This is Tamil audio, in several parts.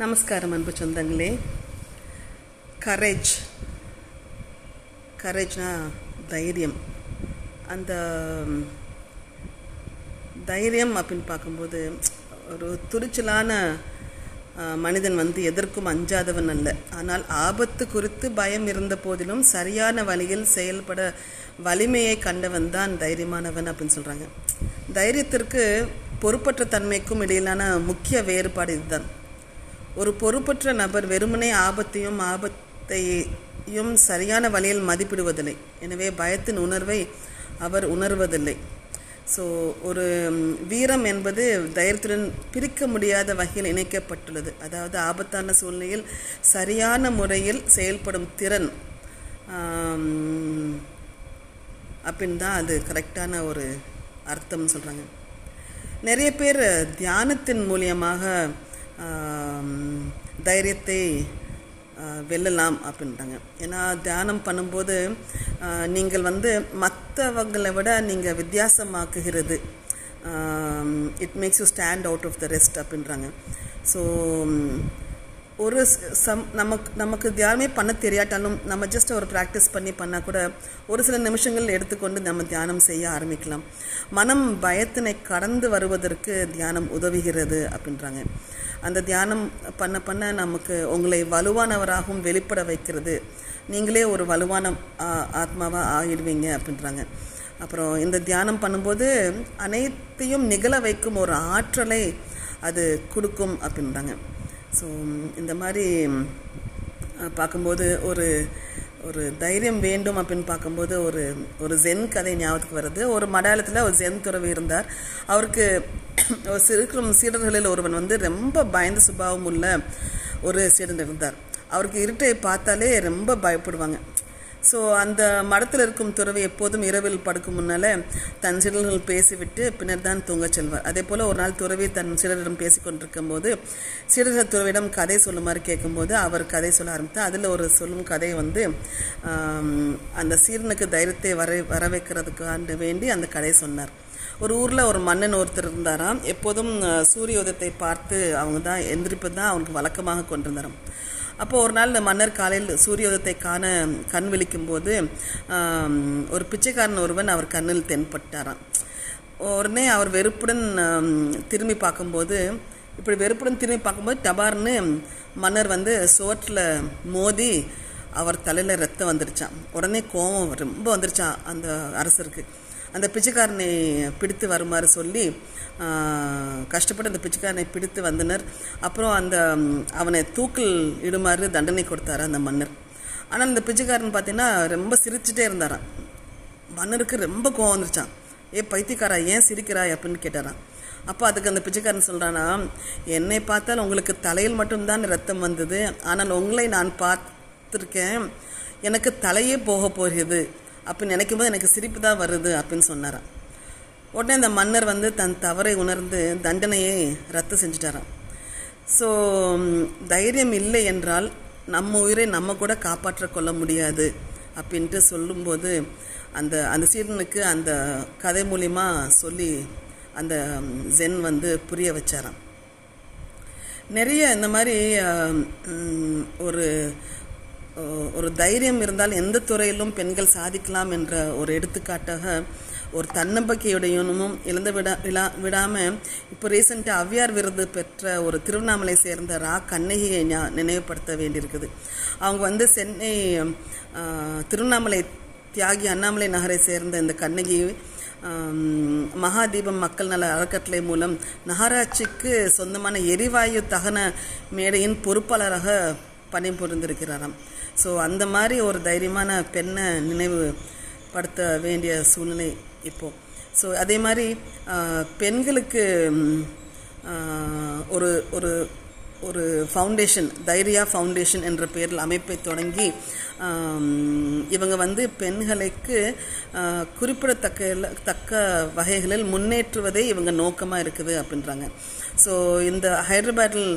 நமஸ்காரம் அன்பு சொந்தங்களே. கரேஜ் கரேஜ்னா தைரியம். அந்த தைரியம் அப்படின்னு பார்க்கும்போது ஒரு துணிச்சலான மனிதன் வந்து எதற்கும் அஞ்சாதவன் அல்ல. ஆனால் ஆபத்து குறித்து பயம் இருந்த போதிலும் சரியான வழியில் செயல்பட வலிமையை கண்டவன் தான் தைரியமானவன் அப்படின்னு சொல்கிறாங்க தைரியத்திற்கு பொறுப்பற்ற தன்மைக்கும் இடையிலான முக்கிய வேறுபாடு இதுதான். ஒரு பொறுப்பற்ற நபர் வெறுமனே ஆபத்தையும் ஆபத்தையும் சரியான வழியில் மதிப்பிடுவதில்லை. எனவே பயத்தின் உணர்வை அவர் உணர்வதில்லை. ஸோ ஒரு வீரம் என்பது தைரியத்துடன் பிரிக்க முடியாத வகையில் இணைக்கப்பட்டுள்ளது. அதாவது ஆபத்தான சூழ்நிலையில் சரியான முறையில் செயல்படும் திறன் அப்படின்னு தான் அது கரெக்டான ஒரு அர்த்தம்னு சொல்கிறாங்க நிறைய பேர் தியானத்தின் மூலியமாக தைரியத்தை வெல்லலாம் அப்படின்றாங்க ஏன்னா தியானம் பண்ணும்போது நீங்கள் வந்து மற்றவங்களை விட நீங்கள் வித்தியாசமாக்குகிறது. It makes you stand out of the rest அப்படின்றாங்க. ஸோ ஒரு சம் நமக்கு நமக்கு தியானமே பண்ண தெரியாட்டாலும் நம்ம ஜஸ்ட் ஒரு ப்ராக்டிஸ் பண்ணி பண்ணால் கூட ஒரு சில நிமிஷங்கள் எடுத்துக்கொண்டு நம்ம தியானம் செய்ய ஆரம்பிக்கலாம். மனம் பயத்தினை கடந்து வருவதற்கு தியானம் உதவுகிறது அப்படின்றாங்க. அந்த தியானம் பண்ண பண்ண நமக்கு உங்களை வலுவானவராகவும் வெளிப்பட வைக்கிறது. நீங்களே ஒரு வலுவான ஆத்மாவாக ஆயிடுவீங்க ஆகிடுவீங்க அப்படின்றாங்க. அப்புறம் இந்த தியானம் பண்ணும்போது அனைத்தையும் நிகழ வைக்கும் ஒரு ஆற்றலை அது கொடுக்கும் அப்படின்றாங்க. ஸோ இந்த மாதிரி பார்க்கும்போது ஒரு ஒரு தைரியம் வேண்டும் அப்படின்னு பார்க்கும்போது ஒரு ஒரு ஜென் கதை ஞாபகத்துக்கு வருது. ஒரு மலையாளத்தில் ஒரு ஜென் துறவி இருந்தார். அவருக்கு இருக்கிற சிறுக்கும் சீடர்களில் ஒருவன் வந்து ரொம்ப பயந்த சுபாவம் உள்ள ஒரு சீடன் இருந்தார். அவருக்கு இருட்டை பார்த்தாலே ரொம்ப பயப்படுவாங்க. ஸோ அந்த மடத்தில் இருக்கும் துறவி எப்போதும் இரவில் படுக்கும் முன்னால தன் சிறர்கள் பேசிவிட்டு பின்னர் தான் தூங்கச் செல்வார். அதே போல் ஒரு நாள் துறவி தன் சிறரிடம் பேசி கொண்டிருக்கும் போது சீடர்கள் துறவிடம் கதை சொல்லுமாறு கேட்கும்போது அவர் கதை சொல்ல ஆரம்பித்தார். அதில் ஒரு சொல்லும் கதை வந்து அந்த சீரனுக்கு தைரியத்தை வர வர வைக்கிறதுக்காண்டு வேண்டி அந்த கதை சொன்னார். ஒரு ஊரில் ஒரு மன்னன் ஒருத்தர் இருந்தாராம். எப்போதும் சூரிய உதயத்தை பார்த்து அவங்க தான் எந்திரிப்பது தான் அவனுக்கு வழக்கமாக கொண்டிருந்தாராம் அப்போ ஒரு நாள் இந்த மன்னர் காலையில் சூரியோதயத்தை காண கண் விழிக்கும் போது ஒரு பிச்சைக்காரன் ஒருவன் அவர் கண்ணில் தென்பட்டாராம். உடனே அவர் வெறுப்புடன் திரும்பி பார்க்கும்போது இப்படி வெறுப்புடன் திரும்பி பார்க்கும்போது டபார்னு மன்னர் வந்து சோற்றில் மோதி அவர் தலையில் ரத்தம் வந்துருச்சான் உடனே கோபம் ரொம்ப வந்துருச்சான் அந்த அரசருக்கு. அந்த பிச்சைக்காரனை பிடித்து வருமாறு சொல்லி கஷ்டப்பட்டு அந்த பிச்சைக்காரனை பிடித்து வந்தனர். அப்புறம் அந்த அவனை தூக்கில் இடுமாறு தண்டனை கொடுத்தார் அந்த மன்னர். ஆனால் இந்த பிச்சைக்காரன் பார்த்தீங்கன்னா ரொம்ப சிரிச்சுட்டே இருந்தாரான் மன்னருக்கு ரொம்ப கோவம் வந்துருச்சான் ஏ பைத்தியக்காரா ஏன் சிரிக்கிறாய்? அப்படின்னு கேட்டாரான் அப்போ அதுக்கு அந்த பிச்சைக்காரன் சொல்கிறானா என்னை பார்த்தால் உங்களுக்கு தலையில் மட்டும்தான் ரத்தம் வந்தது. ஆனால் உங்களை நான் பார்த்துருக்கேன். எனக்கு தலையே போக போகிறது. அப்படின்னு நினைக்கும் போது எனக்கு சிரிப்பு தான் வருது அப்படின்னு சொன்னாராம். உடனே அந்த மன்னர் வந்து தன் தவறை உணர்ந்து தண்டனையை ரத்து செஞ்சுட்டாராம். ஸோ தைரியம் இல்லை என்றால் நம்ம உயிரை நம்ம கூட காப்பாற்ற கொள்ள முடியாது அப்படின்ட்டு சொல்லும்போது அந்த அந்த சீடனுக்கு அந்த கதை மூலிமா சொல்லி அந்த ஜென் வந்து புரிய வச்சாராம். நிறைய இந்த மாதிரி ஒரு ஒரு தைரியம் இருந்தால் எந்த துறையிலும் பெண்கள் சாதிக்கலாம் என்ற ஒரு எடுத்துக்காட்டாக ஒரு தன்னம்பிக்கையுடையனும் இழந்து விடா விழா விடாமல் இப்போ ரீசெண்டாக அவ்வியார் விருது பெற்ற ஒரு திருவண்ணாமலை சேர்ந்த ரா கண்ணகியை ஞா- நினைவுபடுத்த வேண்டியிருக்குது. அவங்க வந்து சென்னை திருவண்ணாமலை தியாகி அண்ணாமலை நகரை சேர்ந்த இந்த கண்ணகி மகாதீபம் மக்கள் நல அறக்கட்டளை மூலம் நகராட்சிக்கு சொந்தமான எரிவாயு தகன மேடையின் பொறுப்பாளராக பணிபுரிந்திருக்கிறாராம். ஸோ அந்த மாதிரி ஒரு தைரியமான பெண்ணை நினைவுபடுத்த வேண்டிய சூழ்நிலை இப்போ. ஸோ அதே மாதிரி பெண்களுக்கு ஒரு ஒரு ஒரு ஃபவுண்டேஷன் தைரியா ஃபவுண்டேஷன் என்ற பெயரில் அமைப்பை தொடங்கி இவங்க வந்து பெண்களுக்கு குறிப்பிடத்தக்க தக்க வகைகளில் முன்னேற்றுவதே இவங்க நோக்கமாக இருக்குது அப்படின்றாங்க. ஸோ இந்த ஹைதராபாத்தில்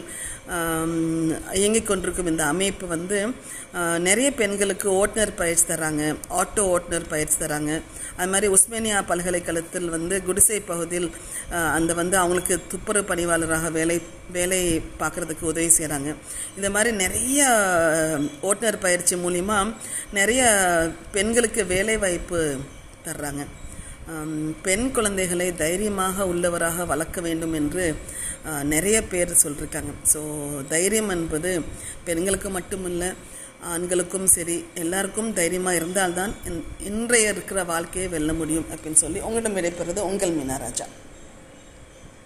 இயங்கிக் கொண்டிருக்கும் இந்த அமைப்பு வந்து நிறைய பெண்களுக்கு ஓட்டுநர் பயிற்சி தராங்க ஆட்டோ ஓட்டுநர் பயிற்சி தராங்க. அது மாதிரி உஸ்மேனியா பல்கலைக்கழகத்தில் வந்து குடிசை பகுதியில் அந்த வந்து அவங்களுக்கு துப்புரவு பணியாளராக வேலை வேலை பார்க்குறதுக்கு உதவி செய்கிறாங்க இந்த மாதிரி நிறைய ஓட்டுநர் பயிற்சி மூலமாக நிறைய பெண்களுக்கு வேலைவாய்ப்பு தர்றாங்க. பெண் குழந்தைகளை தைரியமாக உள்ளவராக வளர்க்க வேண்டும் என்று நிறைய பேர் சொல்லியிருக்காங்க ஸோ தைரியம் என்பது பெண்களுக்கு மட்டுமில்லை ஆண்களுக்கும் சரி எல்லாருக்கும் தைரியமாக இருந்தால்தான் இன்- இன்றைய இருக்கிற வாழ்க்கையை வெல்ல முடியும் அப்படின்னு சொல்லி உங்களிடம் விடைபெறுறது உங்கள் மீனாராஜா